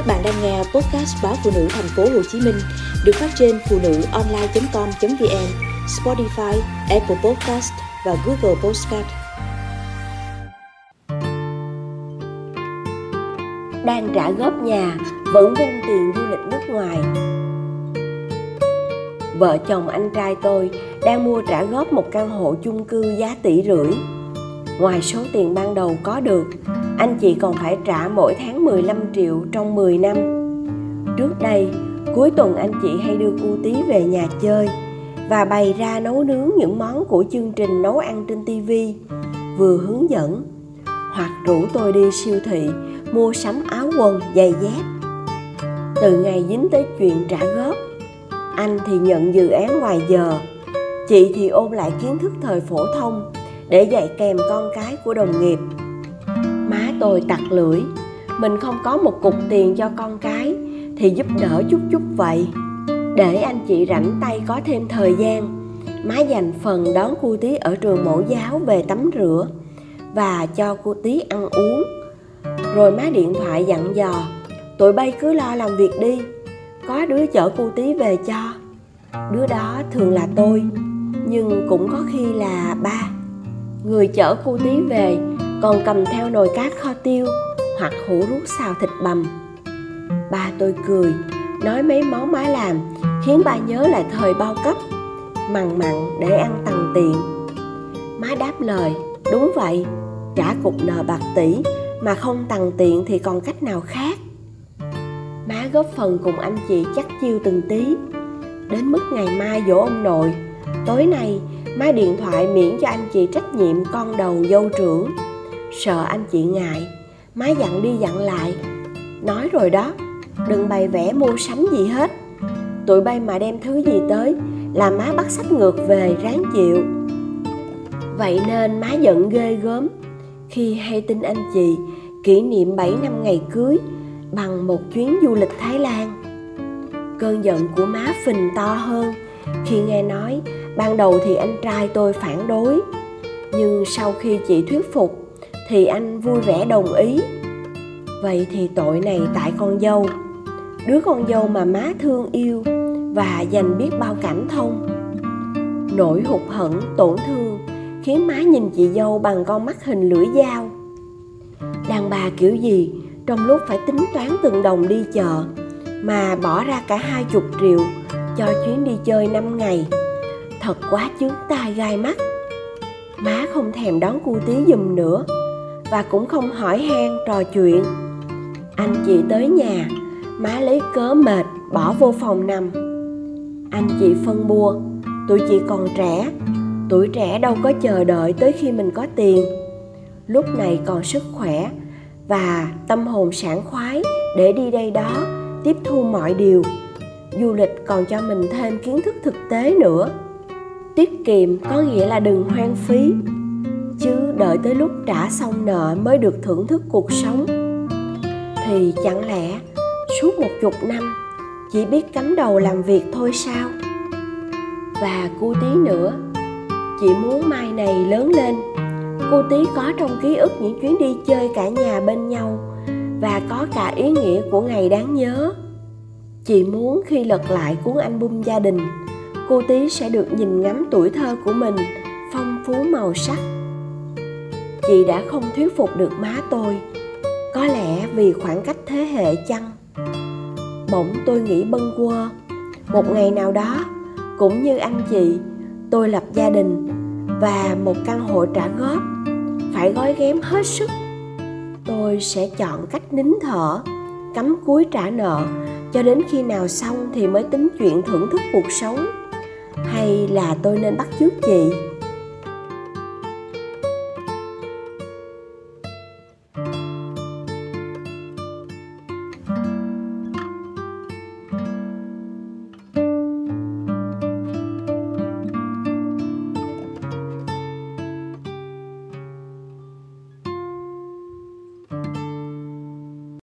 Các bạn đang nghe podcast báo phụ nữ thành phố Hồ Chí Minh được phát trên phụ nữ online.com.vn, Spotify, Apple Podcast và Google Podcast. Đang trả góp nhà, vẫn vung tiền du lịch nước ngoài. Vợ chồng anh trai tôi đang mua trả góp một căn hộ chung cư giá tỷ rưỡi. Ngoài số tiền ban đầu có được, anh chị còn phải trả mỗi tháng 15 triệu trong 10 năm. Trước đây, cuối tuần anh chị hay đưa cu tí về nhà chơi và bày ra nấu nướng những món của chương trình nấu ăn trên TV, vừa hướng dẫn hoặc rủ tôi đi siêu thị mua sắm áo quần, giày dép. Từ ngày dính tới chuyện trả góp, anh thì nhận dự án ngoài giờ, chị thì ôn lại kiến thức thời phổ thông để dạy kèm con cái của đồng nghiệp tôi tặc lưỡi. Mình không có một cục tiền cho con cái thì giúp đỡ chút chút vậy. Để anh chị rảnh tay có thêm thời gian, má dành phần đón cô tí ở trường mẫu giáo về tắm rửa và cho cô tí ăn uống. Rồi má điện thoại dặn dò, tụi bay cứ lo làm việc đi, có đứa chở cô tí về cho. Đứa đó thường là tôi, nhưng cũng có khi là ba. Người chở cô tí về còn cầm theo nồi cát kho tiêu hoặc hũ ruốc xào thịt bằm. Ba tôi cười, nói mấy món má làm, khiến ba nhớ lại thời bao cấp mằn mặn để ăn tầng tiền má đáp lời, đúng vậy, trả cục nợ bạc tỷ mà không tầng tiện thì còn cách nào khác? Má góp phần cùng anh chị chắc chiêu từng tí. Đến mức ngày mai dỗ ông nội, tối nay má điện thoại miễn cho anh chị trách nhiệm con đầu dâu trưởng sợ anh chị ngại. Má dặn đi dặn lại. Nói rồi đó, đừng bày vẽ mua sắm gì hết. Tụi bay mà đem thứ gì tới, là má bắt sách ngược về ráng chịu. Vậy nên má giận ghê gớm. Khi hay tin anh chị, kỷ niệm 7 năm ngày cưới, bằng một chuyến du lịch Thái Lan. Cơn giận của má phình to hơn. Khi nghe nói, ban đầu thì anh trai tôi phản đối. Nhưng sau khi chị thuyết phục thì anh vui vẻ đồng ý. Vậy thì tội này tại con dâu. Đứa con dâu mà má thương yêu và dành biết bao cảm thông. Nỗi hụt hẫng, tổn thương khiến má nhìn chị dâu bằng con mắt hình lưỡi dao. Đàn bà kiểu gì trong lúc phải tính toán từng đồng đi chợ mà bỏ ra cả hai chục triệu cho chuyến đi chơi năm ngày, thật quá chướng tai gai mắt. Má không thèm đón cu tí giùm nữa và cũng không hỏi han trò chuyện. Anh chị tới nhà, má lấy cớ mệt, bỏ vô phòng nằm. Anh chị phân bua, tụi chị còn trẻ, tuổi trẻ đâu có chờ đợi tới khi mình có tiền. Lúc này còn sức khỏe và tâm hồn sảng khoái để đi đây đó, tiếp thu mọi điều. Du lịch còn cho mình thêm kiến thức thực tế nữa. Tiết kiệm có nghĩa là đừng hoang phí đợi tới lúc trả xong nợ mới được thưởng thức cuộc sống. Thì chẳng lẽ suốt một chục năm chỉ biết cắm đầu làm việc thôi sao? Và cô tí nữa chị muốn mai này lớn lên. Cô tí có trong ký ức những chuyến đi chơi cả nhà bên nhau và có cả ý nghĩa của ngày đáng nhớ. Chị muốn khi lật lại cuốn album gia đình, cô tí sẽ được nhìn ngắm tuổi thơ của mình, phong phú màu sắc chị đã không thuyết phục được má tôi. Có lẽ vì khoảng cách thế hệ chăng? Bỗng tôi nghĩ bâng quơ. Một ngày nào đó, cũng như anh chị, tôi lập gia đình và một căn hộ trả góp. Phải gói ghém hết sức. Tôi sẽ chọn cách nín thở, cắm cúi trả nợ, cho đến khi nào xong thì mới tính chuyện thưởng thức cuộc sống. Hay là tôi nên bắt chước chị?